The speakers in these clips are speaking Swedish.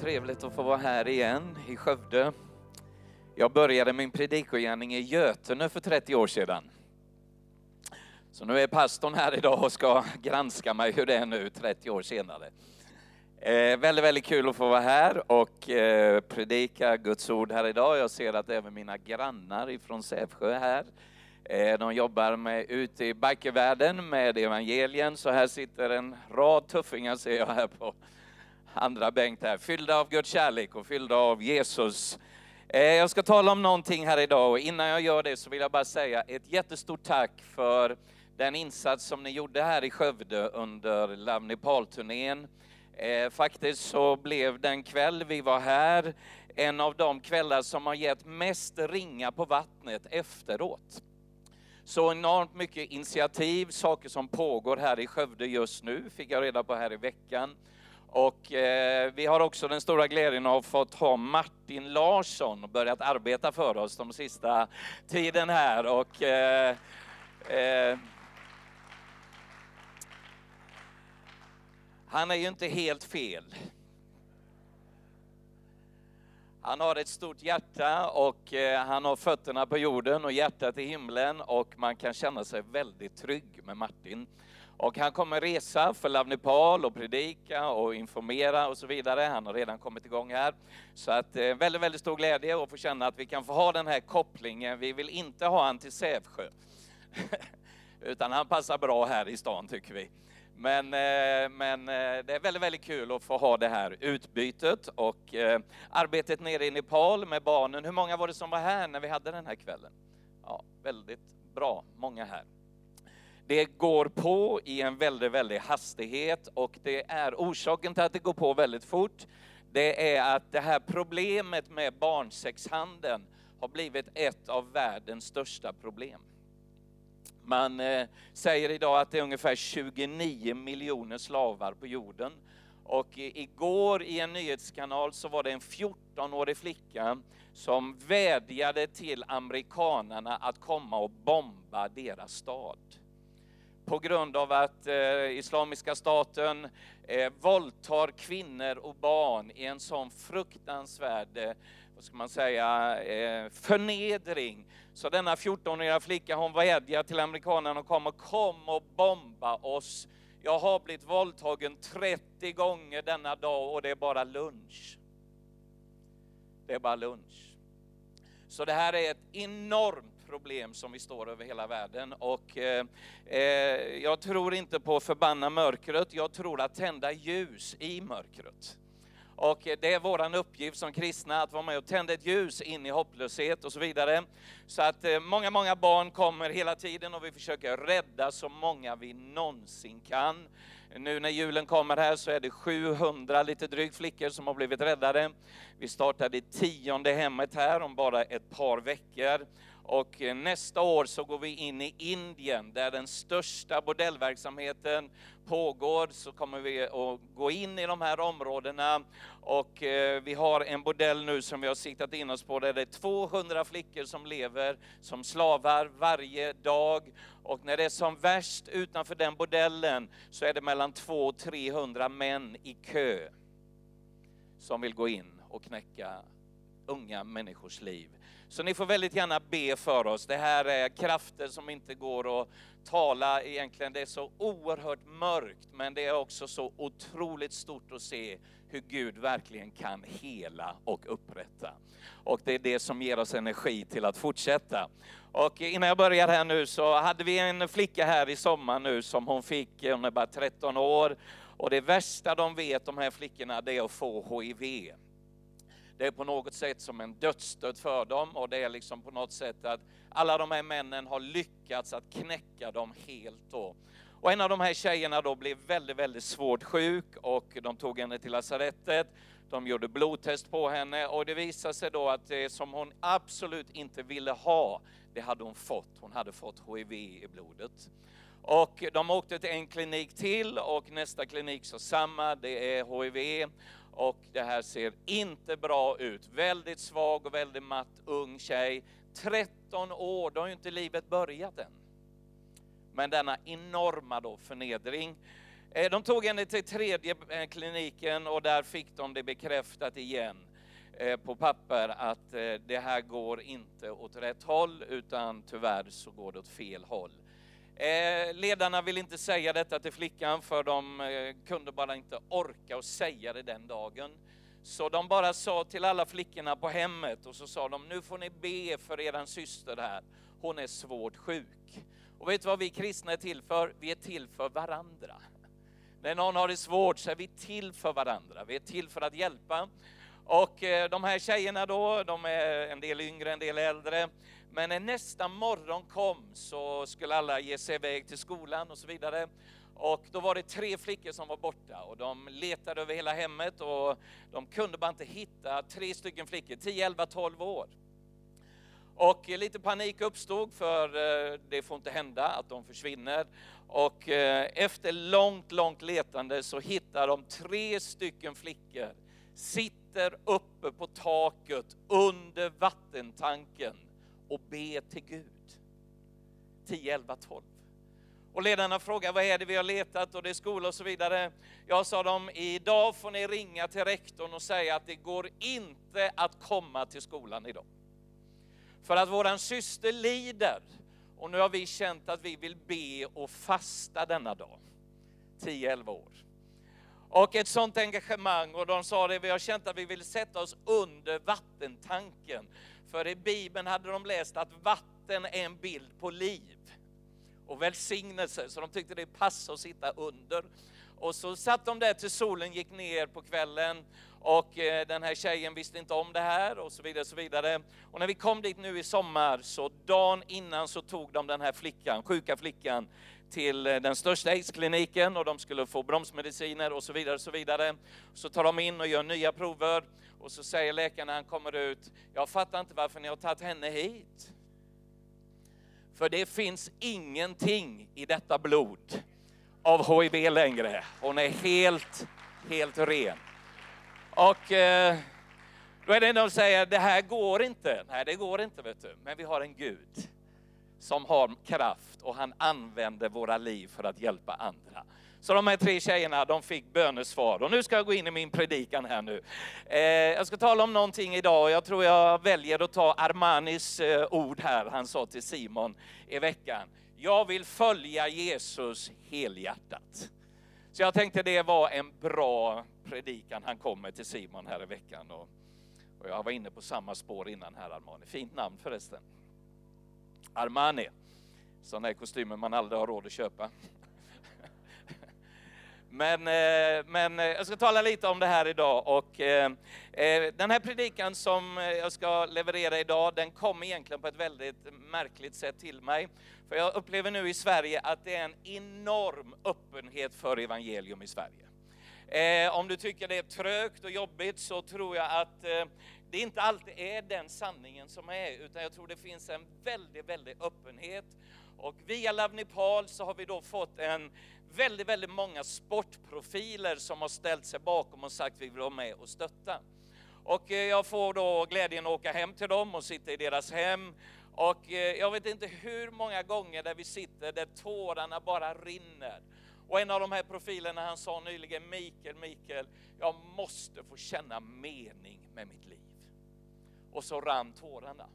trevligt att få vara här igen i Skövde. Jag började min predikogärning i Götene för 30 år sedan. Så nu är pastorn här idag och ska granska mig hur det är nu 30 år senare. Eh, väldigt, väldigt kul att få vara här och eh, predika Guds ord här idag. Jag ser att även mina grannar ifrån Sävsjö är här. Eh, de jobbar med, ute i bikervärlden med evangelien, så här sitter en rad tuffingar ser jag här på andra bänk där, fyllda av Guds kärlek och fyllda av Jesus. Eh, jag ska tala om någonting här idag och innan jag gör det så vill jag bara säga ett jättestort tack för den insats som ni gjorde här i Skövde under Love Nepal-turnén. Eh, faktiskt så blev den kväll vi var här en av de kvällar som har gett mest ringa på vattnet efteråt. Så enormt mycket initiativ, saker som pågår här i Skövde just nu, fick jag reda på här i veckan. Och eh, vi har också den stora glädjen av att fått ha Martin Larsson och börjat arbeta för oss de sista tiden här. Och, eh, eh, han är ju inte helt fel. Han har ett stort hjärta och eh, han har fötterna på jorden och hjärtat i himlen och man kan känna sig väldigt trygg med Martin. Och han kommer resa för Love Nepal och predika och informera och så vidare. Han har redan kommit igång här. Så att eh, väldigt, väldigt stor glädje att få känna att vi kan få ha den här kopplingen. Vi vill inte ha han till Sävsjö. Utan han passar bra här i stan tycker vi. Men, eh, men eh, det är väldigt, väldigt kul att få ha det här utbytet och eh, arbetet nere i Nepal med barnen. Hur många var det som var här när vi hade den här kvällen? Ja, väldigt bra, många här. Det går på i en väldigt, väldigt hastighet och det är orsaken till att det går på väldigt fort. Det är att det här problemet med barnsexhandeln har blivit ett av världens största problem. Man eh, säger idag att det är ungefär 29 miljoner slavar på jorden. Och igår i en nyhetskanal så var det en 14-årig flicka som vädjade till amerikanarna att komma och bomba deras stad på grund av att eh, Islamiska staten eh, våldtar kvinnor och barn i en sån fruktansvärd, eh, vad ska man säga, eh, förnedring. Så denna 14-åriga flicka hon vädjar till amerikanerna och kommer, kom och bomba oss. Jag har blivit våldtagen 30 gånger denna dag och det är bara lunch. Det är bara lunch. Så det här är ett enormt problem som vi står över hela världen och eh, eh, jag tror inte på att förbanna mörkret, jag tror att tända ljus i mörkret. Och eh, det är vår uppgift som kristna att vara med och tända ett ljus in i hopplöshet och så vidare. Så att eh, många, många barn kommer hela tiden och vi försöker rädda så många vi någonsin kan. Nu när julen kommer här så är det 700 lite drygt flickor som har blivit räddade. Vi startar det tionde hemmet här om bara ett par veckor. Och eh, nästa år så går vi in i Indien där den största bordellverksamheten pågår. Så kommer vi att gå in i de här områdena och eh, vi har en bordell nu som vi har siktat in oss på där det är 200 flickor som lever som slavar varje dag. Och när det är som värst utanför den bordellen så är det mellan 200 och 300 män i kö som vill gå in och knäcka unga människors liv. Så ni får väldigt gärna be för oss. Det här är krafter som inte går att tala egentligen. Det är så oerhört mörkt, men det är också så otroligt stort att se hur Gud verkligen kan hela och upprätta. Och det är det som ger oss energi till att fortsätta. Och innan jag börjar här nu så hade vi en flicka här i sommar nu som hon fick, hon är bara 13 år. Och det värsta de vet, de här flickorna, det är att få HIV det är på något sätt som en dödsstöt för dem och det är liksom på något sätt att alla de här männen har lyckats att knäcka dem helt då. Och en av de här tjejerna då blev väldigt, väldigt svårt sjuk och de tog henne till lasarettet. De gjorde blodtest på henne och det visade sig då att det som hon absolut inte ville ha, det hade hon fått. Hon hade fått HIV i blodet. Och de åkte till en klinik till och nästa klinik sa samma, det är HIV och det här ser inte bra ut. Väldigt svag och väldigt matt ung tjej. 13 år, då har ju inte livet börjat än. Men denna enorma då förnedring. Eh, de tog henne till tredje eh, kliniken och där fick de det bekräftat igen eh, på papper att det här går inte åt rätt håll utan tyvärr så går det åt fel håll. Eh, ledarna vill inte säga detta till flickan för de eh, kunde bara inte orka och säga det den dagen. Så de bara sa till alla flickorna på hemmet och så sa de, nu får ni be för eran syster här. Hon är svårt sjuk. Och vet du vad vi kristna är till för? Vi är till för varandra. När någon har det svårt så är vi till för varandra. Vi är till för att hjälpa. Och eh, de här tjejerna då, de är en del yngre, en del äldre. Men när nästa morgon kom så skulle alla ge sig iväg till skolan och så vidare. Och då var det tre flickor som var borta och de letade över hela hemmet och de kunde bara inte hitta tre stycken flickor, 10, 11, 12 år. Och lite panik uppstod för eh, det får inte hända att de försvinner. Och eh, efter långt, långt letande så hittar de tre stycken flickor, sitter uppe på taket under vattentanken och be till Gud. 10, 11, 12. Och ledarna frågar vad är det vi har letat och det är skola och så vidare. Jag sa dem, idag får ni ringa till rektorn och säga att det går inte att komma till skolan idag. För att våran syster lider och nu har vi känt att vi vill be och fasta denna dag. 10-11 år. Och ett sånt engagemang och de sa det, vi har känt att vi vill sätta oss under vattentanken. För i Bibeln hade de läst att vatten är en bild på liv och välsignelse, så de tyckte det passade att sitta under. Och så satt de där till solen gick ner på kvällen och eh, den här tjejen visste inte om det här och så vidare. och så vidare. Och när vi kom dit nu i sommar så dagen innan så tog de den här flickan, sjuka flickan till eh, den största aidskliniken och de skulle få bromsmediciner och så vidare. och Så vidare. Så tar de in och gör nya prover och så säger läkaren när han kommer ut, jag fattar inte varför ni har tagit henne hit. För det finns ingenting i detta blod av HIV längre. Hon är helt, helt ren. Och eh, då är det någon som säger, det här går inte. Nej, det går inte, vet du. Men vi har en Gud som har kraft och han använder våra liv för att hjälpa andra. Så de här tre tjejerna, de fick bönesvar. Och nu ska jag gå in i min predikan här nu. Eh, jag ska tala om någonting idag och jag tror jag väljer att ta Armanis eh, ord här, han sa till Simon i veckan. Jag vill följa Jesus helhjärtat. Så jag tänkte det var en bra predikan han kommer till Simon här i veckan. Och, och jag var inne på samma spår innan här Armani. Fint namn förresten. Armani. Sådana här kostymer man aldrig har råd att köpa. Men, eh, men eh, jag ska tala lite om det här idag och eh, eh den här predikan som jag ska leverera idag, den kom egentligen på ett väldigt märkligt sätt till mig. För jag upplever nu i Sverige att det är en enorm öppenhet för evangelium i Sverige. Om du tycker det är trögt och jobbigt så tror jag att det inte alltid är den sanningen som är, utan jag tror det finns en väldigt, väldigt öppenhet. Och via Love Nepal så har vi då fått en väldigt, väldigt många sportprofiler som har ställt sig bakom och sagt vi vill vara med och stötta. Och eh, jag får då glädjen att åka hem till dem och sitta i deras hem. Och eh, jag vet inte hur många gånger där vi sitter där tårarna bara rinner. Och en av de här profilerna han sa nyligen, Mikael, Mikael, jag måste få känna mening med mitt liv. Och så rann tårarna.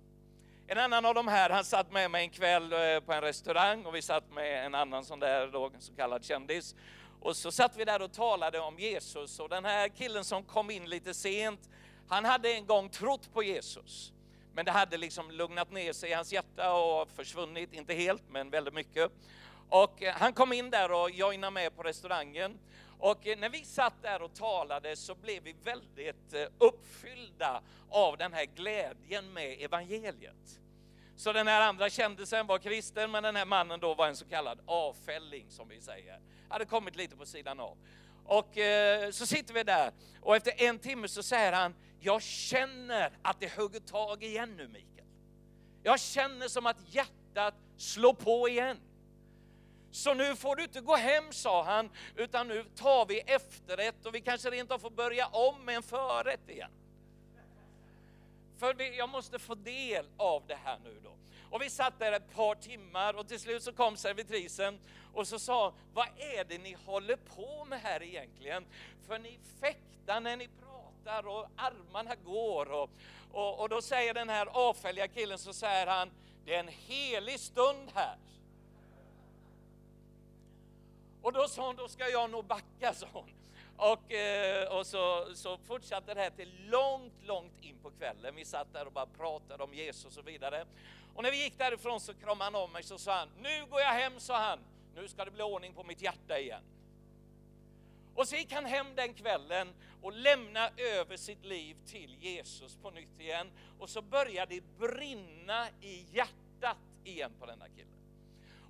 En annan av de här, han satt med mig en kväll eh, på en restaurang och vi satt med en annan sån där då, så kallad kändis. Och så satt vi där och talade om Jesus och den här killen som kom in lite sent, han hade en gång trott på Jesus. Men det hade liksom lugnat ner sig i hans hjärta och försvunnit, inte helt men väldigt mycket. Och eh, han kom in där och joinade med på restaurangen. Och eh, när vi satt där och talade så blev vi väldigt eh, uppfyllda av den här glädjen med evangeliet. Så den här andra kändisen var kristen, men den här mannen då var en så kallad avfälling som vi säger. Hade kommit lite på sidan av. Och eh, så sitter vi där och efter en timme så säger han, jag känner att det hugger tag igen nu Mikael. Jag känner som att hjärtat slår på igen. Så nu får du inte gå hem, sa han, utan nu tar vi efterrätt och vi kanske rent av får börja om med en förrätt igen. För jag måste få del av det här nu då. Och vi satt där ett par timmar och till slut så kom servitrisen och så sa, vad är det ni håller på med här egentligen? För ni fäktar när ni pratar och armarna går. Och, och, och då säger den här avfälliga killen, så säger han, det är en helig stund här. Och då sa hon, då ska jag nog backa, sa hon. Och, eh, och så, så fortsatte det här till långt, långt in på kvällen. Vi satt där och bara pratade om Jesus och så vidare. Och när vi gick därifrån så kramade han om mig så sa han, nu går jag hem, sa han. Nu ska det bli ordning på mitt hjärta igen. Och så gick han hem den kvällen och lämnade över sitt liv till Jesus på nytt igen. Och så började det brinna i hjärtat igen på denna killen.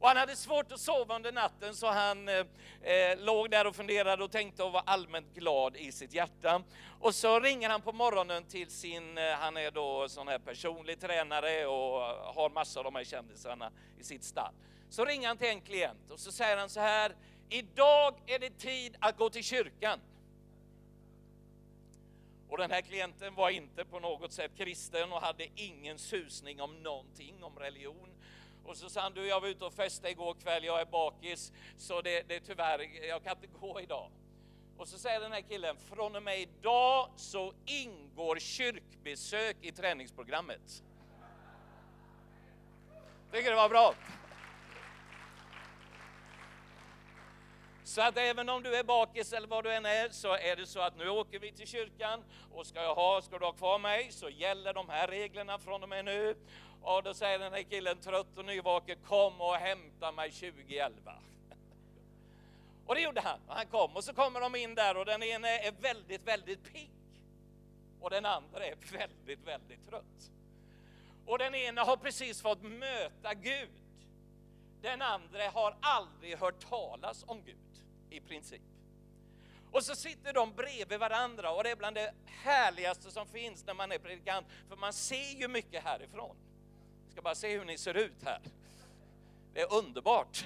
Och han hade svårt att sova under natten så han eh, eh, låg där och funderade och tänkte och var allmänt glad i sitt hjärta. Och så ringer han på morgonen till sin, eh, han är då sån här personlig tränare och har massor av de här kändisarna i sitt stall. Så ringer han till en klient och så säger han så här, idag är det tid att gå till kyrkan. Och den här klienten var inte på något sätt kristen och hade ingen susning om någonting om religion. Och så sa han, du jag var ute och festade igår kväll, jag är bakis, så det, det tyvärr, jag kan inte gå idag. Och så säger den här killen, från och med idag så ingår kyrkbesök i träningsprogrammet. Tycker det var bra? Så att även om du är bakis eller vad du än är, så är det så att nu åker vi till kyrkan och ska, jag ha, ska du ha kvar mig så gäller de här reglerna från och med nu. Och då säger den här killen trött och nyvaken, kom och hämta mig 2011. Och det gjorde han. Han kom och så kommer de in där och den ene är väldigt, väldigt pigg. Och den andra är väldigt, väldigt trött. Och den ena har precis fått möta Gud. Den andra har aldrig hört talas om Gud i princip. Och så sitter de bredvid varandra och det är bland det härligaste som finns när man är predikant, för man ser ju mycket härifrån. Jag ska bara se hur ni ser ut här. Det är underbart.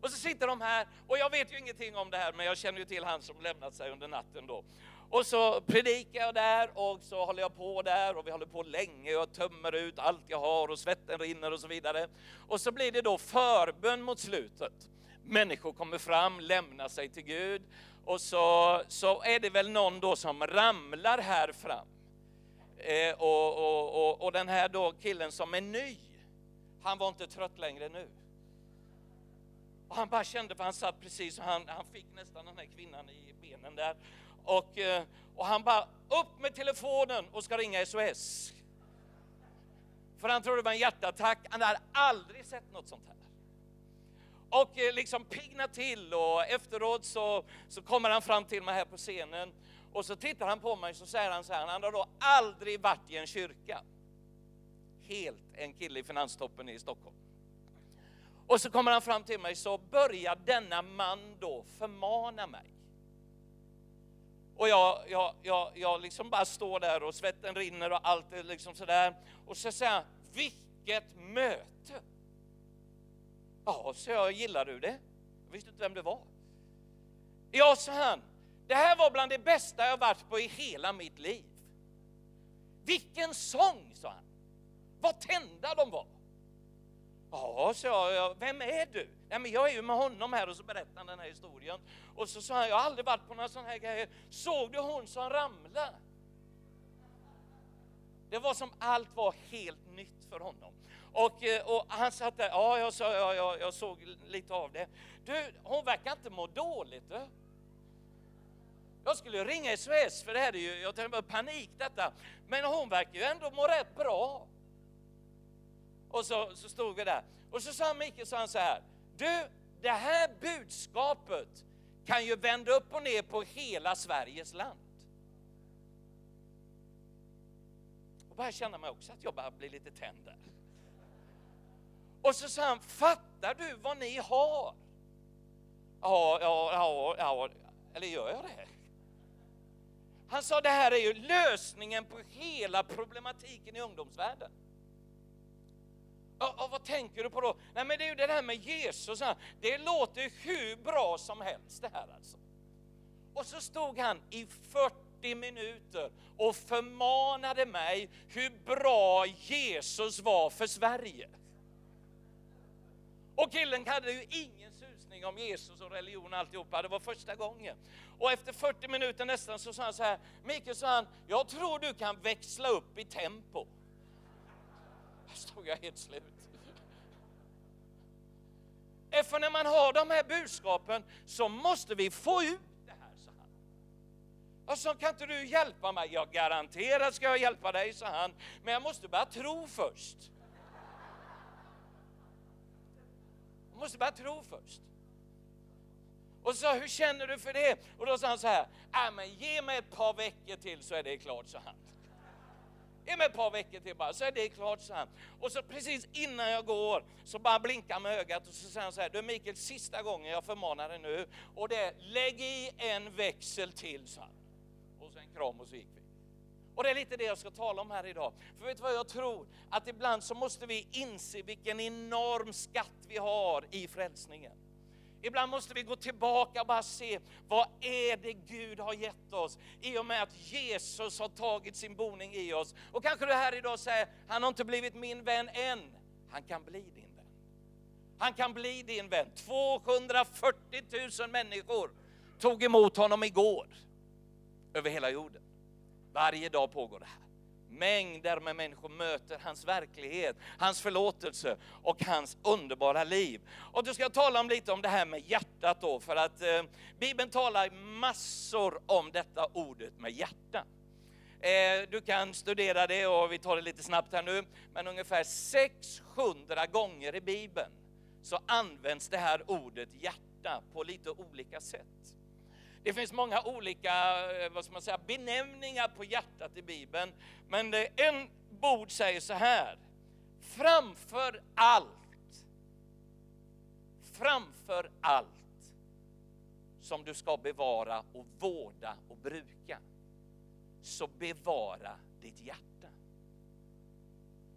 Och så sitter de här, och jag vet ju ingenting om det här, men jag känner ju till han som lämnat sig under natten då. Och så predikar jag där och så håller jag på där och vi håller på länge och jag tömmer ut allt jag har och svetten rinner och så vidare. Och så blir det då förbön mot slutet. Människor kommer fram, lämnar sig till Gud och så, så är det väl någon då som ramlar här fram. Eh, och, och, och, och den här då killen som är ny, han var inte trött längre nu. Och han bara kände, för han satt precis, och han, han fick nästan den här kvinnan i benen där. Och, eh, och han bara, upp med telefonen och ska ringa SOS. För han trodde det var en hjärtattack, han hade aldrig sett något sånt här. Och eh, liksom pigna till och efteråt så, så kommer han fram till mig här på scenen och så tittar han på mig så säger han så här, han har då aldrig varit i en kyrka. Helt en kille i finanstoppen i Stockholm. Och så kommer han fram till mig så börjar denna man då förmana mig. Och jag, jag, jag, jag liksom bara står där och svetten rinner och allt är liksom sådär. Och så säger han, vilket möte! Ja, så jag, gillar du det? Jag visste inte vem det var. Ja, sa han, det här var bland det bästa jag varit på i hela mitt liv. Vilken sång, sa han. Vad tända de var. Ja, sa jag, vem är du? Nej, men jag är ju med honom här och så berättade han den här historien. Och så sa han, jag har aldrig varit på några sådana här grejer. Såg du hon som ramlade? Det var som allt var helt nytt för honom. Och, eh, och han satt där, ja jag, sa, ja, jag, jag såg lite av det. Du, hon verkar inte må dåligt. Du. Jag skulle ringa SOS för det här är ju, jag tänkte panik detta. Men hon verkar ju ändå må rätt bra. Och så, så stod vi där. Och så sa Mikael så, så här, du, det här budskapet kan ju vända upp och ner på hela Sveriges land. Och började känna mig också att jag bara blir lite tänd där. Och så sa han, fattar du vad ni har? Ja, ja, ja, ja, eller gör jag det? Han sa det här är ju lösningen på hela problematiken i ungdomsvärlden. Och, och, vad tänker du på då? Nej men det är ju det här med Jesus, det låter hur bra som helst det här alltså. Och så stod han i 40 minuter och förmanade mig hur bra Jesus var för Sverige. Och killen hade ju ingen susning om Jesus och religion och alltihopa, det var första gången. Och efter 40 minuter nästan så sa han så här, Mikael sa han, jag tror du kan växla upp i tempo. Där stod jag helt slut. För när man har de här budskapen så måste vi få ut det här, sa han. Och så kan inte du hjälpa mig? Jag garanterar ska jag hjälpa dig, sa han, men jag måste bara tro först. Jag måste bara tro först. Och så hur känner du för det? Och då sa han så här, äh, men ge mig ett par veckor till så är det klart, sa han. Ge mig ett par veckor till bara, så är det klart, sa han. Och så precis innan jag går så bara blinkar han med ögat och så säger han så här, du Mikael, sista gången jag förmanar dig nu och det är, lägg i en växel till, sa han. Och sen kram och så gick vi. Och det är lite det jag ska tala om här idag. För vet du vad jag tror? Att ibland så måste vi inse vilken enorm skatt vi har i frälsningen. Ibland måste vi gå tillbaka och bara se vad är det Gud har gett oss i och med att Jesus har tagit sin boning i oss. Och kanske du här idag säger, han har inte blivit min vän än. Han kan bli din vän. Han kan bli din vän. 240 000 människor tog emot honom igår över hela jorden. Varje dag pågår det här. Mängder med människor möter hans verklighet, hans förlåtelse och hans underbara liv. Och då ska jag tala om lite om det här med hjärtat då, för att eh, Bibeln talar massor om detta ordet med hjärta. Eh, du kan studera det och vi tar det lite snabbt här nu, men ungefär 600 gånger i Bibeln så används det här ordet hjärta på lite olika sätt. Det finns många olika eh, vad ska man säga, benämningar på hjärtat i Bibeln. Men en bord säger så här. Framför allt, framför allt som du ska bevara och vårda och bruka, så bevara ditt hjärta.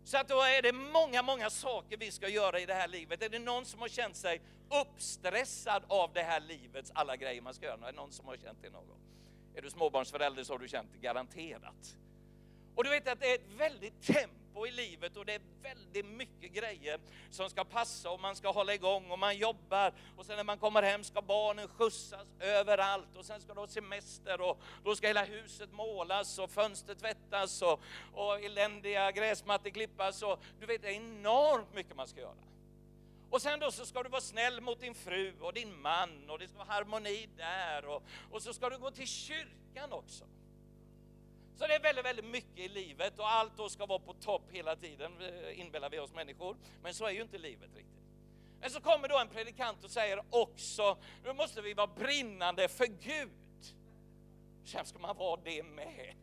Så att då är det många, många saker vi ska göra i det här livet. Är det någon som har känt sig uppstressad av det här livets alla grejer man ska göra? Är det någon som har känt det någon gång? Är du småbarnsförälder så har du känt det garanterat. Och du vet att det är ett väldigt tempo i livet och det är väldigt mycket grejer som ska passa och man ska hålla igång och man jobbar och sen när man kommer hem ska barnen skjutsas överallt och sen ska du ha semester och då ska hela huset målas och fönster tvättas och, och eländiga gräsmattor klippas och du vet det är enormt mycket man ska göra. Och sen då så ska du vara snäll mot din fru och din man och det ska vara harmoni där och, och så ska du gå till kyrkan också. Så det är väldigt, väldigt mycket i livet och allt då ska vara på topp hela tiden, eh, inbillar vi oss människor. Men så är ju inte livet riktigt. Men så kommer då en predikant och säger också, nu måste vi vara brinnande för Gud. Sen ska man vara det med.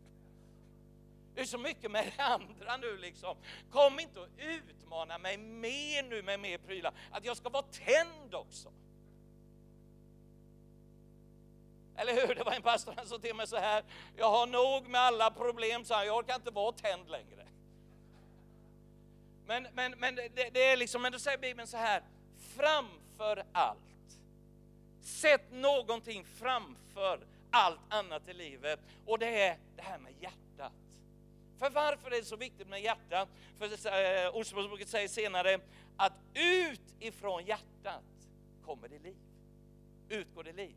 Det är så mycket med det andra nu liksom. Kom inte och utmana mig mer nu med mer prylar, att jag ska vara tänd också. Eller hur? Det var en pastor som sa till mig så här, jag har nog med alla problem, så jag orkar inte vara tänd längre. Men, men, men det, det är liksom, men då säger Bibeln så här, framför allt, sätt någonting framför allt annat i livet och det är det här med hjärtat. För varför är det så viktigt med hjärtat? För eh, Ordspråksboken säger senare att ut ifrån hjärtat kommer det liv. Utgår det liv.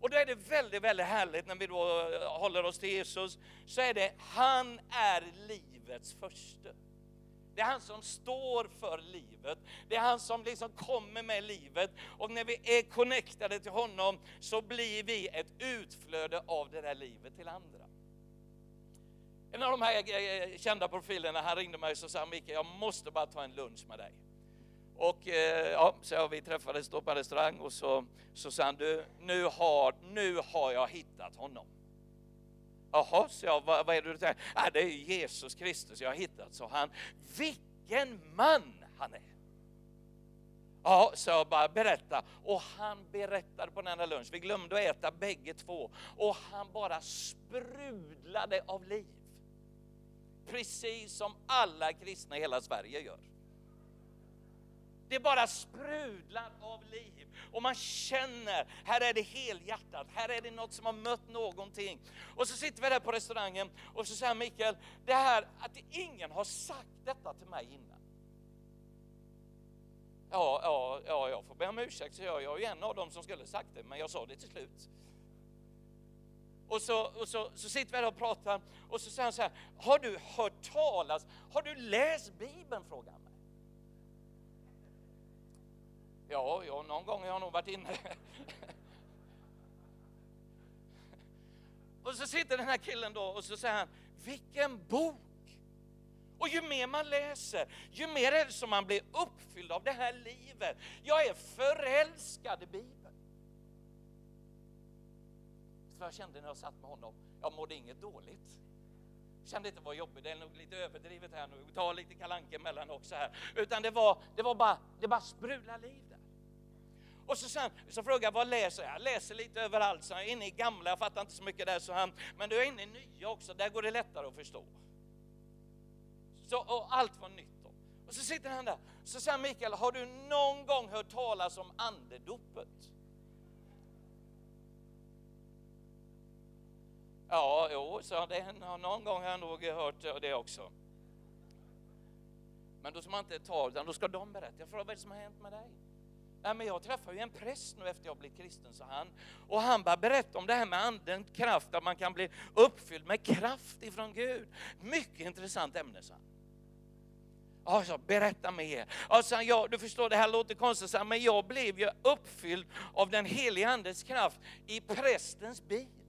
Och då är det väldigt, väldigt härligt när vi då eh, håller oss till Jesus, så är det, han är livets första. Det är han som står för livet. Det är han som liksom kommer med livet. Och när vi är connectade till honom så blir vi ett utflöde av det där livet till andra. En av de här eh, eh, kända profilerna, han ringde mig och sa Micke, jag måste bara ta en lunch med dig. Och eh, ja, så vi träffades då på en restaurang och så, så sa han, du, nu har, nu har jag hittat honom. Jaha, så jag, vad, vad är det du säger? Ah, det är Jesus Kristus jag har hittat, så han. Vilken man han är! Ja, så jag bara berätta. Och han berättade på den här lunchen, Vi glömde att äta bägge två. Och han bara sprudlade av liv. Precis som alla kristna i hela Sverige gör. Det bara sprudlar av liv och man känner, här är det helhjärtat, här är det något som har mött någonting. Och så sitter vi där på restaurangen och så säger Mikael, det här att ingen har sagt detta till mig innan. Ja, ja, ja, jag får be om ursäkt, så jag, jag är ju en av dem som skulle sagt det, men jag sa det till slut. Och så, och så, så sitter vi där och pratar och så säger han så här, har du hört talas, har du läst Bibeln? frågar han mig. Ja, ja, någon gång har jag nog varit inne. och så sitter den här killen då och så säger han, vilken bok! Och ju mer man läser, ju mer är det som man blir uppfylld av det här livet. Jag är förälskad i Bibeln vad jag kände när jag satt med honom, jag mådde inget dåligt. Kände inte var jobbigt, det är nog lite överdrivet här nu, ta lite kalanke emellan också här. Utan det var, det var bara, det bara sprudlar liv där. Och så, sen, så frågade jag, vad läser jag? Jag läser lite överallt, så jag är inne i gamla, jag fattar inte så mycket där, så han, men du är inne i nya också, där går det lättare att förstå. Så, och allt var nytt då. Och så sitter han där, så säger Mikael, har du någon gång hört talas om andedopet? Ja, jo, så det, någon gång har jag nog hört det också. Men då ska man inte ta, utan då ska de berätta. Jag frågar, vad är det som har hänt med dig? Nej, men jag träffade ju en präst nu efter jag blev kristen, sa han. Och han bara berätta om det här med andens kraft, att man kan bli uppfylld med kraft ifrån Gud. Mycket intressant ämne, sa han. Ja, Alltså, berätta mer. Alltså, ja, du förstår, det här låter konstigt, men jag blev ju uppfylld av den heliga Andes kraft i prästens bil.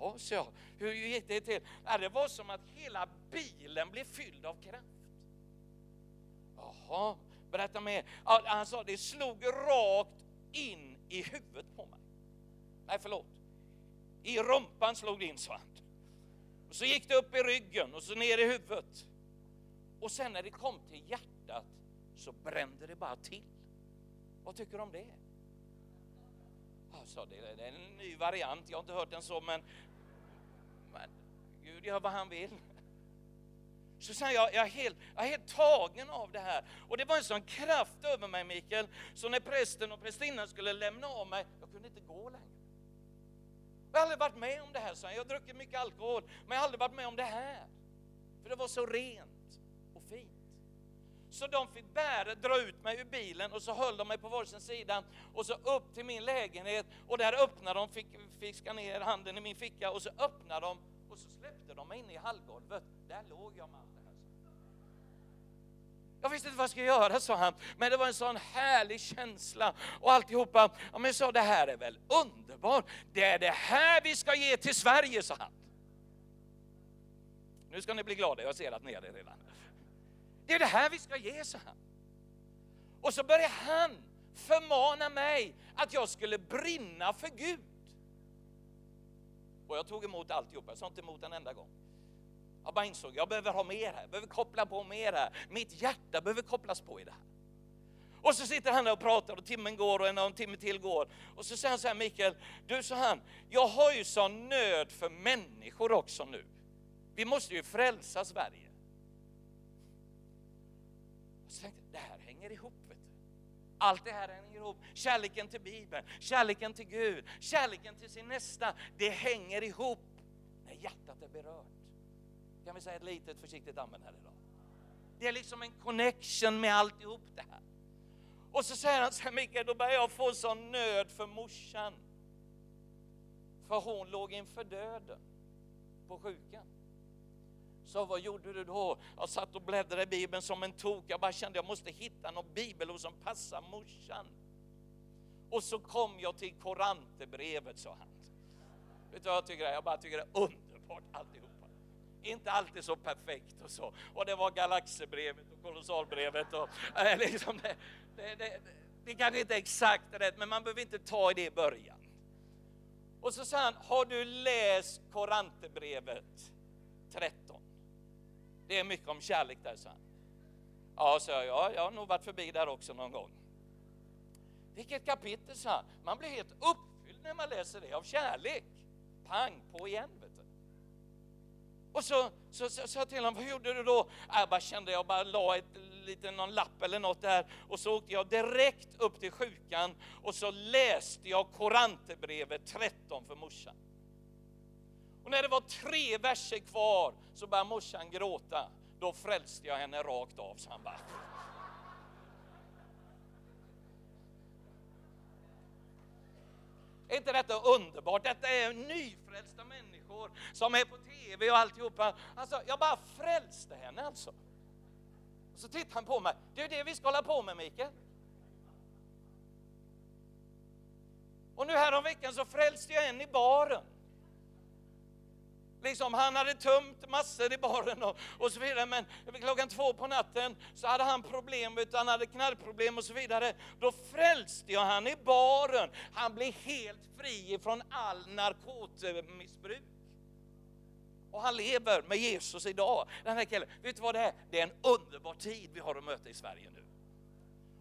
Jaha, så jag. Hur gick det till? Ja, det var som att hela bilen blev fylld av kraft. Jaha, berätta mer. Han sa, det slog rakt in i huvudet på mig. Nej, förlåt. I rumpan slog det in, sa han. Och så gick det upp i ryggen och så ner i huvudet. Och sen när det kom till hjärtat så brände det bara till. Vad tycker du om det? Alltså, det är en ny variant, jag har inte hört den så, men Gud gör vad han vill. Så sen jag, jag är, helt, jag är helt tagen av det här. Och det var en sån kraft över mig Mikael, så när prästen och prästinnan skulle lämna av mig, jag kunde inte gå längre. Jag har aldrig varit med om det här, så jag har druckit mycket alkohol, men jag har aldrig varit med om det här. För det var så rent och fint. Så de fick bära, dra ut mig ur bilen och så höll de mig på varsin sida och så upp till min lägenhet och där öppnade de, fick fiska ner handen i min ficka och så öppnade de och så släppte de mig in i hallgolvet. Där låg jag med allt det här. Jag visste inte vad jag skulle göra, sa han, men det var en sån härlig känsla och alltihopa. Ja, men sa det här är väl underbart, det är det här vi ska ge till Sverige, sa han. Nu ska ni bli glada, jag ser att ni är det redan. Det är det här vi ska ge, sa han. Och så började han förmana mig att jag skulle brinna för Gud. Och jag tog emot alltihopa, jag sa inte emot en enda gång. Jag bara insåg, jag behöver ha mer här, jag behöver koppla på mer här. Mitt hjärta behöver kopplas på i det här. Och så sitter han där och pratar och timmen går och en, och en timme till går. Och så säger han så här, Mikael, du sa han, jag har ju sån nöd för människor också nu. Vi måste ju frälsa Sverige. Och så tänkte jag, det här hänger ihop. Allt det här hänger ihop. Kärleken till Bibeln, kärleken till Gud, kärleken till sin nästa. Det hänger ihop när hjärtat är berört. Kan vi säga ett litet försiktigt amen här idag? Det är liksom en connection med alltihop det här. Och så säger han så här, Mikael, då börjar jag få sån nöd för morsan. För hon låg inför döden på sjukan. Så vad gjorde du då? Jag satt och bläddrade i Bibeln som en tok. Jag bara kände jag måste hitta någon bibelord som passar morsan. Och så kom jag till Korantebrevet sa han. Vet du vad jag tycker? Jag bara tycker det är underbart alltihopa. Inte alltid så perfekt och så. Och det var Galaxerbrevet och Kolossalbrevet och äh, liksom det, det, det, det kanske inte är exakt rätt, men man behöver inte ta i det i början. Och så sa han, har du läst Korantebrevet 13? Det är mycket om kärlek där, sa han. Ja, sa jag, ja, jag har nog varit förbi där också någon gång. Vilket kapitel, sa han. Man blir helt uppfylld när man läser det av kärlek. Pang på igen, vet du. Och så sa så, så, jag till honom, vad gjorde du då? Jag bara kände, jag bara la ett, lite, någon lapp eller något där och så åkte jag direkt upp till sjukan och så läste jag Korantebrevet 13 för morsan. Och när det var tre verser kvar så började morsan gråta. Då frälste jag henne rakt av, så han bara. Är inte detta underbart? Detta är nyfrälsta människor som är på TV och alltihopa. Alltså, jag bara frälste henne alltså. Och så tittar han på mig. Det är det vi ska hålla på med, Mikael. Och nu här om veckan så frälste jag en i baren. Liksom, han hade tömt massor i baren och, och så vidare, men klockan två på natten så hade han problem, han hade knarkproblem och så vidare. Då frälste jag han i baren. Han blev helt fri från all narkotikamissbruk. Och han lever med Jesus idag, den här killen. Vet du vad det är? Det är en underbar tid vi har att möta i Sverige nu.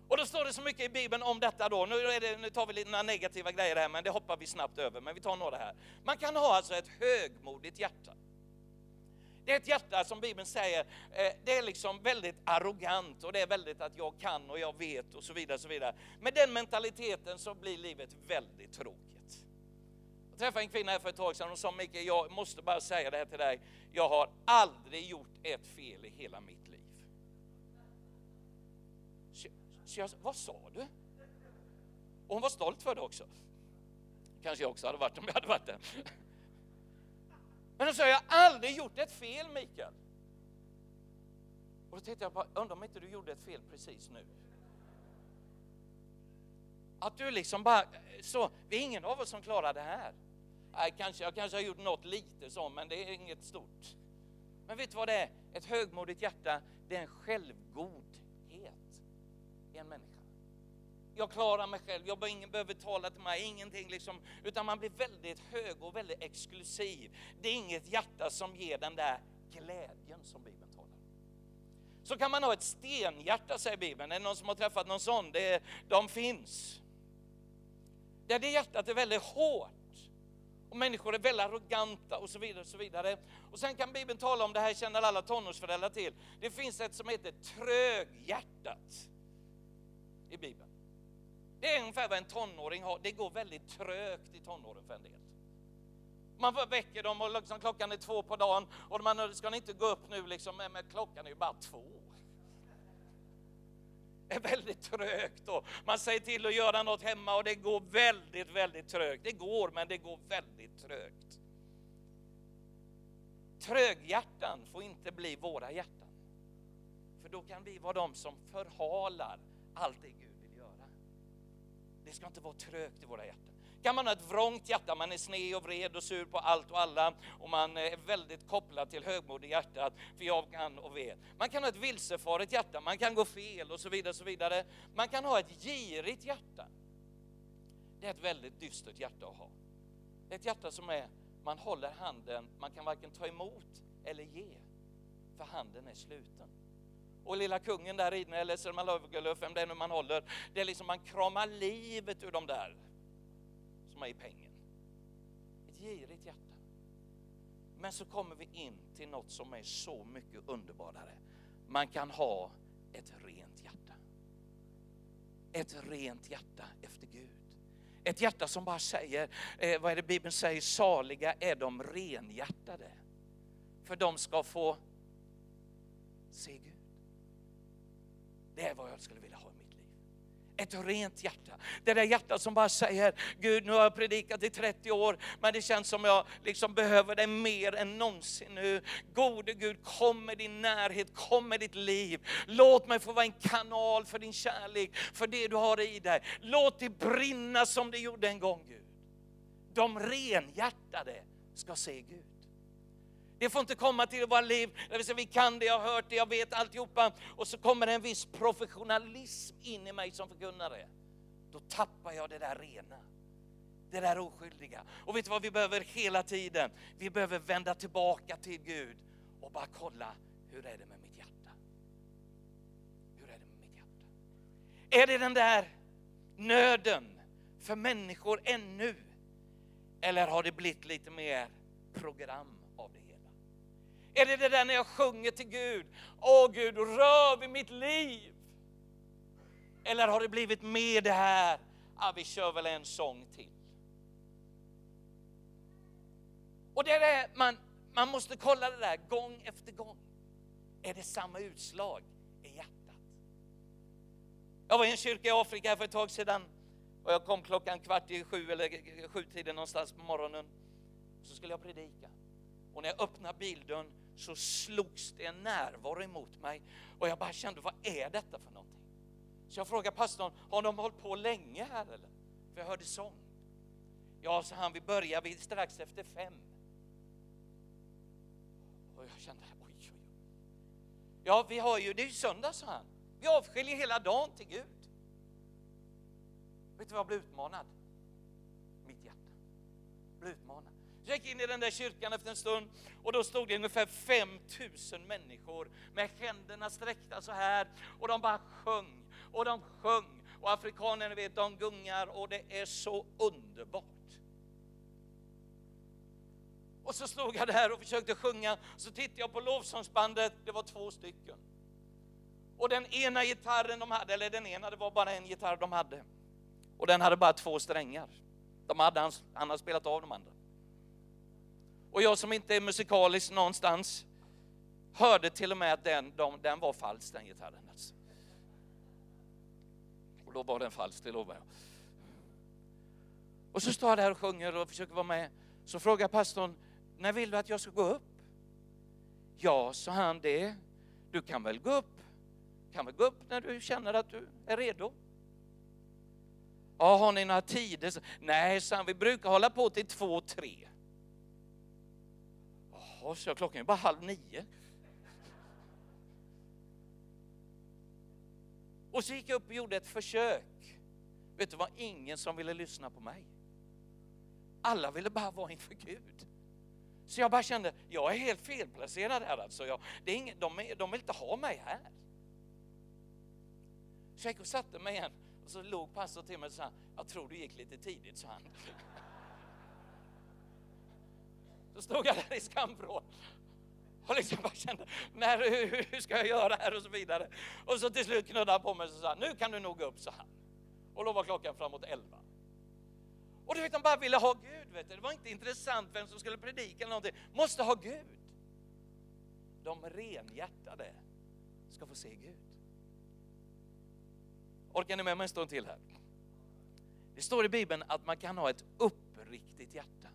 Och då står det så mycket i Bibeln om detta då. Nu, det, nu tar vi lite några negativa grejer här, men det hoppar vi snabbt över. Men vi tar några här. Man kan ha alltså ett högmodigt hjärta. Det är ett hjärta som Bibeln säger, eh, det är liksom väldigt arrogant och det är väldigt att jag kan och jag vet och så vidare. så vidare. Med den mentaliteten så blir livet väldigt tråkigt. Jag träffade en kvinna här för ett tag sedan och sa Mikael, jag måste bara säga det här till dig. Jag har aldrig gjort ett fel i hela mitt liv. Så jag, vad sa du? Och hon var stolt för det också. Kanske jag också hade varit om jag hade varit det. Men hon sa, jag har aldrig gjort ett fel Mikael. Och då tänkte jag bara, undrar om inte du gjorde ett fel precis nu? Att du liksom bara, så, vi är ingen av oss som klarar det här. Nej, kanske, jag kanske har gjort något lite så, men det är inget stort. Men vet du vad det är? Ett högmodigt hjärta, det är en självgod en människa. Jag klarar mig själv, jag ingen behöver tala till mig, ingenting liksom. Utan man blir väldigt hög och väldigt exklusiv. Det är inget hjärta som ger den där glädjen som Bibeln talar om. Så kan man ha ett stenhjärta, säger Bibeln. Är det någon som har träffat någon sån? Det, de finns. Där det hjärtat är väldigt hårt och människor är väldigt arroganta och så vidare. Och så vidare. Och sen kan Bibeln tala om, det här känner alla tonårsföräldrar till, det finns ett som heter tröghjärtat i Bibeln. Det är ungefär vad en tonåring har. Det går väldigt trögt i tonåren för en del. Man väcker dem och liksom, klockan är två på dagen och man ska ni inte gå upp nu liksom, men klockan är ju bara två. Det är väldigt trögt och man säger till att göra något hemma och det går väldigt, väldigt trögt. Det går, men det går väldigt trögt. Tröghjärtan får inte bli våra hjärtan. För då kan vi vara de som förhalar allt det Gud vill göra. Det ska inte vara trögt i våra hjärtan. Kan man ha ett vrångt hjärta, man är sned och vred och sur på allt och alla och man är väldigt kopplad till högmod i hjärtat, för jag kan och vet. Man kan ha ett vilsefaret hjärta, man kan gå fel och så vidare. så vidare. Man kan ha ett girigt hjärta. Det är ett väldigt dystert hjärta att ha. Det är ett hjärta som är, man håller handen, man kan varken ta emot eller ge, för handen är sluten och lilla kungen där inne, eller Selma Lagerlöf, vem det är nu man håller, det är liksom man kramar livet ur de där som är i pengen. Ett girigt hjärta. Men så kommer vi in till något som är så mycket underbarare. Man kan ha ett rent hjärta. Ett rent hjärta efter Gud. Ett hjärta som bara säger, eh, vad är det Bibeln säger, saliga är de renhjärtade. För de ska få se Gud. Det är vad jag skulle vilja ha i mitt liv. Ett rent hjärta. Det där hjärtat som bara säger, Gud nu har jag predikat i 30 år, men det känns som jag liksom behöver dig mer än någonsin nu. Gode Gud, kom med din närhet, kom med ditt liv. Låt mig få vara en kanal för din kärlek, för det du har i dig. Låt det brinna som det gjorde en gång Gud. De renhjärtade ska se Gud. Det får inte komma till våra liv där vi säger vi kan det, jag har hört det, jag vet alltihopa. Och så kommer det en viss professionalism in i mig som förkunnare. Då tappar jag det där rena, det där oskyldiga. Och vet du vad vi behöver hela tiden? Vi behöver vända tillbaka till Gud och bara kolla, hur är det med mitt hjärta? Hur Är det med mitt hjärta? Är det den där nöden för människor ännu? Eller har det blivit lite mer program? Är det det där när jag sjunger till Gud, åh Gud, rör vid mitt liv? Eller har det blivit mer det här, ah, vi kör väl en sång till? Och det är man, man måste kolla det där gång efter gång. Är det samma utslag i hjärtat? Jag var i en kyrka i Afrika för ett tag sedan och jag kom klockan kvart i sju eller sjutiden någonstans på morgonen. Så skulle jag predika. Och när jag öppnade bildörren så slogs det en närvaro emot mig och jag bara kände, vad är detta för någonting? Så jag frågade pastorn, har de hållit på länge här eller? För jag hörde sång. Ja, så han, vi börjar vid strax efter fem. Och jag kände, oj, oj, oj. Ja, vi har ju, det är ju söndag, sa han. Vi avskiljer hela dagen till Gud. Vet du vad jag blev utmanad? Mitt hjärta. Blev utmanad. Så jag gick in i den där kyrkan efter en stund och då stod det ungefär 5000 människor med händerna sträckta så här och de bara sjöng och de sjöng och afrikanerna vet, de gungar och det är så underbart. Och så stod jag där och försökte sjunga, så tittade jag på lovsångsbandet, det var två stycken. Och den ena gitarren de hade, eller den ena, det var bara en gitarr de hade. Och den hade bara två strängar. De hade, han, han hade spelat av de andra. Och jag som inte är musikalisk någonstans hörde till och med att den, de, den var falsk den gitarren. Alltså. Och då var den falsk, det lovar jag. Och så står jag där och sjunger och försöker vara med. Så frågar pastorn, när vill du att jag ska gå upp? Ja, sa han, det, du kan väl gå upp, kan väl gå upp när du känner att du är redo. Ja, har ni några tider? Nej, sa han, vi brukar hålla på till två, tre. Jaha, så klockan är bara halv nio. Och så gick jag upp och gjorde ett försök. Vet du vad, ingen som ville lyssna på mig. Alla ville bara vara inför Gud. Så jag bara kände, jag är helt felplacerad här alltså. Jag, det är ingen, de, de vill inte ha mig här. Så jag gick och satte mig igen och så låg pastorn till mig och sa, jag tror du gick lite tidigt, sa han. Så stod jag där i skamvrån och liksom bara kände, när, hur, hur, ska jag göra här och så vidare. Och så till slut knuddade han på mig och sa, nu kan du nog gå upp, sa han. Och då var klockan framåt elva. Och du vet, de bara ville ha Gud, vet du. det var inte intressant vem som skulle predika eller någonting. Måste ha Gud. De renhjärtade ska få se Gud. Orkar ni med mig en stund till här? Det står i Bibeln att man kan ha ett uppriktigt hjärta.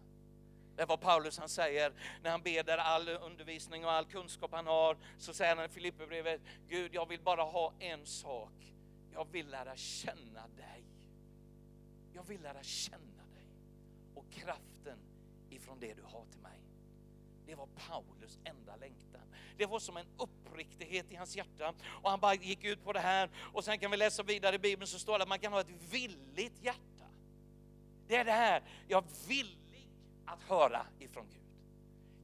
Det är vad Paulus han säger när han ber där all undervisning och all kunskap han har, så säger han i Filipperbrevet, Gud jag vill bara ha en sak, jag vill lära känna dig. Jag vill lära känna dig och kraften ifrån det du har till mig. Det var Paulus enda längtan. Det var som en uppriktighet i hans hjärta och han bara gick ut på det här och sen kan vi läsa vidare i Bibeln så står det att man kan ha ett villigt hjärta. Det är det här, jag vill att höra ifrån Gud.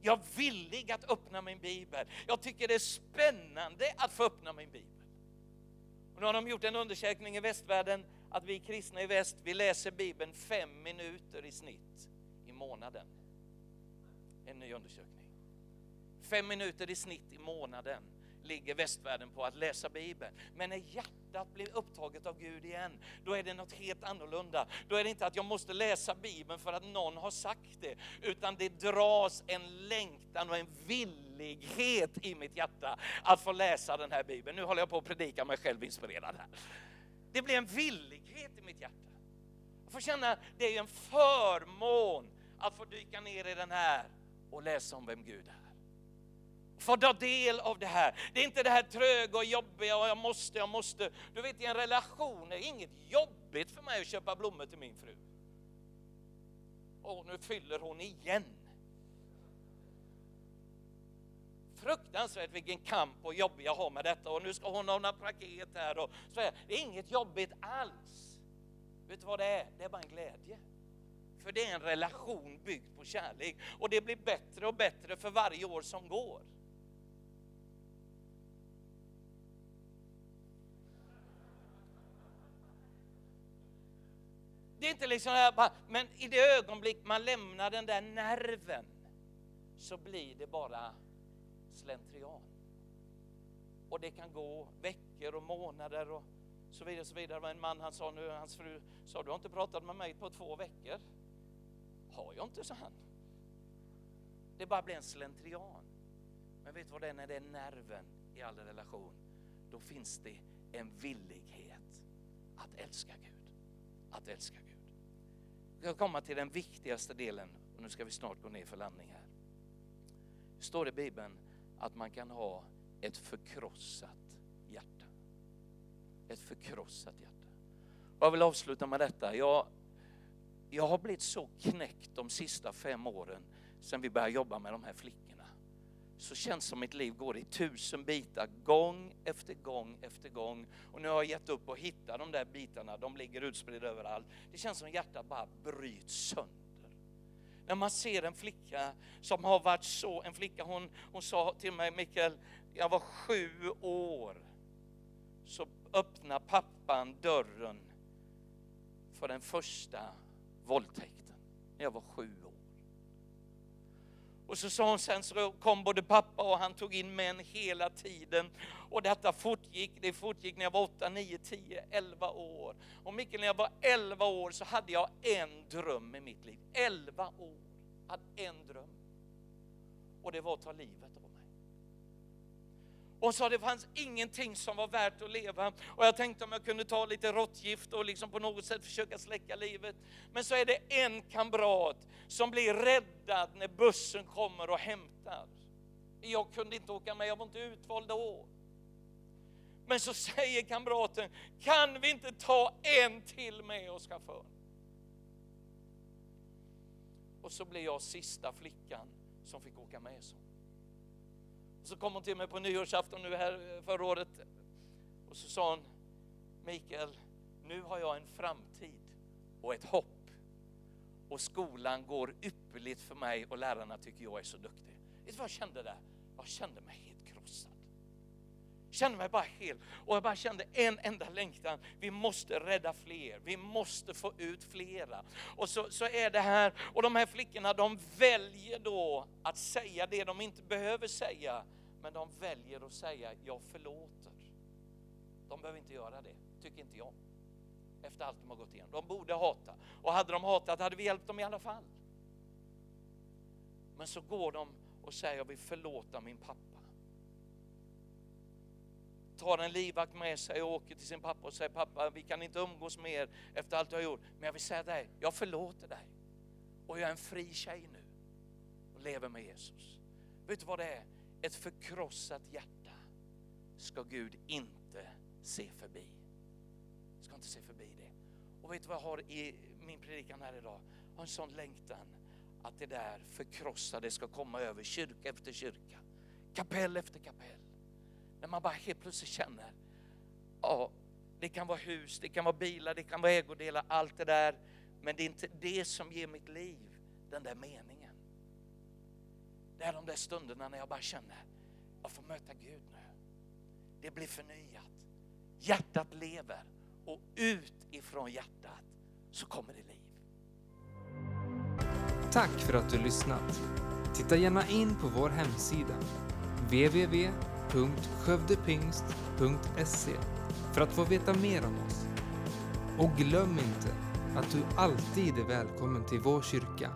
Jag är villig att öppna min bibel. Jag tycker det är spännande att få öppna min bibel. Och nu har de gjort en undersökning i västvärlden att vi kristna i väst, vi läser bibeln fem minuter i snitt i månaden. En ny undersökning. Fem minuter i snitt i månaden ligger västvärlden på att läsa Bibeln. Men när hjärtat blir upptaget av Gud igen, då är det något helt annorlunda. Då är det inte att jag måste läsa Bibeln för att någon har sagt det, utan det dras en längtan och en villighet i mitt hjärta att få läsa den här Bibeln. Nu håller jag på att predika mig själv inspirerad här. Det blir en villighet i mitt hjärta. Jag får känna, det är en förmån att få dyka ner i den här och läsa om vem Gud är få ta del av det här. Det är inte det här tröga och jobbiga och jag måste, jag måste. Du vet i en relation är det inget jobbigt för mig att köpa blommor till min fru. Och nu fyller hon igen. Fruktansvärt vilken kamp och jobb jag har med detta och nu ska hon ha några paket här och så här. Det är inget jobbigt alls. Vet du vad det är? Det är bara en glädje. För det är en relation byggd på kärlek och det blir bättre och bättre för varje år som går. Det är inte liksom här bara, men i det ögonblick man lämnar den där nerven så blir det bara slentrian. Och det kan gå veckor och månader och så vidare. Så vidare. En man han sa nu, hans fru sa, du har inte pratat med mig på två veckor. Har jag inte, så han. Det bara blir en slentrian. Men vet du vad det är när det är nerven i all relation? Då finns det en villighet att älska Gud. Att älska Gud. Vi ska komma till den viktigaste delen och nu ska vi snart gå ner för landning här. Det står i Bibeln att man kan ha ett förkrossat hjärta. Ett förkrossat hjärta. Och jag vill avsluta med detta. Jag, jag har blivit så knäckt de sista fem åren sedan vi började jobba med de här flickorna. Så känns det som mitt liv går i tusen bitar gång efter gång efter gång. Och nu har jag gett upp och hittat de där bitarna, de ligger utspridda överallt. Det känns som hjärtat bara bryts sönder. När man ser en flicka som har varit så, en flicka hon, hon sa till mig, Mikael, jag var sju år, så öppnar pappan dörren för den första våldtäkten. När jag var sju år. Och så sa hon sen så kom både pappa och han tog in män hela tiden. Och detta fortgick, det fortgick när jag var 8, 9, 10, 11 år. Och Mikael, när jag var 11 år så hade jag en dröm i mitt liv. 11 år, hade en dröm. Och det var att ta livet av hon sa det fanns ingenting som var värt att leva. Och jag tänkte om jag kunde ta lite råttgift och liksom på något sätt försöka släcka livet. Men så är det en kamrat som blir räddad när bussen kommer och hämtar. Jag kunde inte åka med, jag var inte utvald då. Men så säger kamraten, kan vi inte ta en till med oss chauffören? Och så blir jag sista flickan som fick åka med så. Så kom hon till mig på nyårsafton nu här eh, förra året och så sa hon, Mikael, nu har jag en framtid och ett hopp. Och skolan går ypperligt för mig och lärarna tycker jag är så duktig. Vet du vad jag kände där? Jag kände mig helt krossad. Jag kände mig bara hel och jag bara kände en enda längtan. Vi måste rädda fler, vi måste få ut flera. Och så, så är det här, och de här flickorna de väljer då att säga det de inte behöver säga. Men de väljer att säga, jag förlåter. De behöver inte göra det, tycker inte jag. Efter allt de har gått igenom. De borde hata. Och hade de hatat hade vi hjälpt dem i alla fall. Men så går de och säger, jag vill förlåta min pappa. Tar en livvakt med sig och åker till sin pappa och säger, pappa vi kan inte umgås mer efter allt du har gjort. Men jag vill säga dig, jag förlåter dig. Och jag är en fri tjej nu och lever med Jesus. Vet du vad det är? Ett förkrossat hjärta ska Gud inte se förbi. Ska inte se förbi det. Och vet du vad jag har i min predikan här idag? Jag har en sån längtan att det där förkrossade ska komma över kyrka efter kyrka, kapell efter kapell. När man bara helt plötsligt känner, ja, det kan vara hus, det kan vara bilar, det kan vara ägodelar, allt det där. Men det är inte det som ger mitt liv den där meningen. Det är de där stunderna när jag bara känner, jag får möta Gud nu. Det blir förnyat. Hjärtat lever och ut ifrån hjärtat så kommer det liv. Tack för att du lyssnat. Titta gärna in på vår hemsida www.skövdepingst.se för att få veta mer om oss. Och glöm inte att du alltid är välkommen till vår kyrka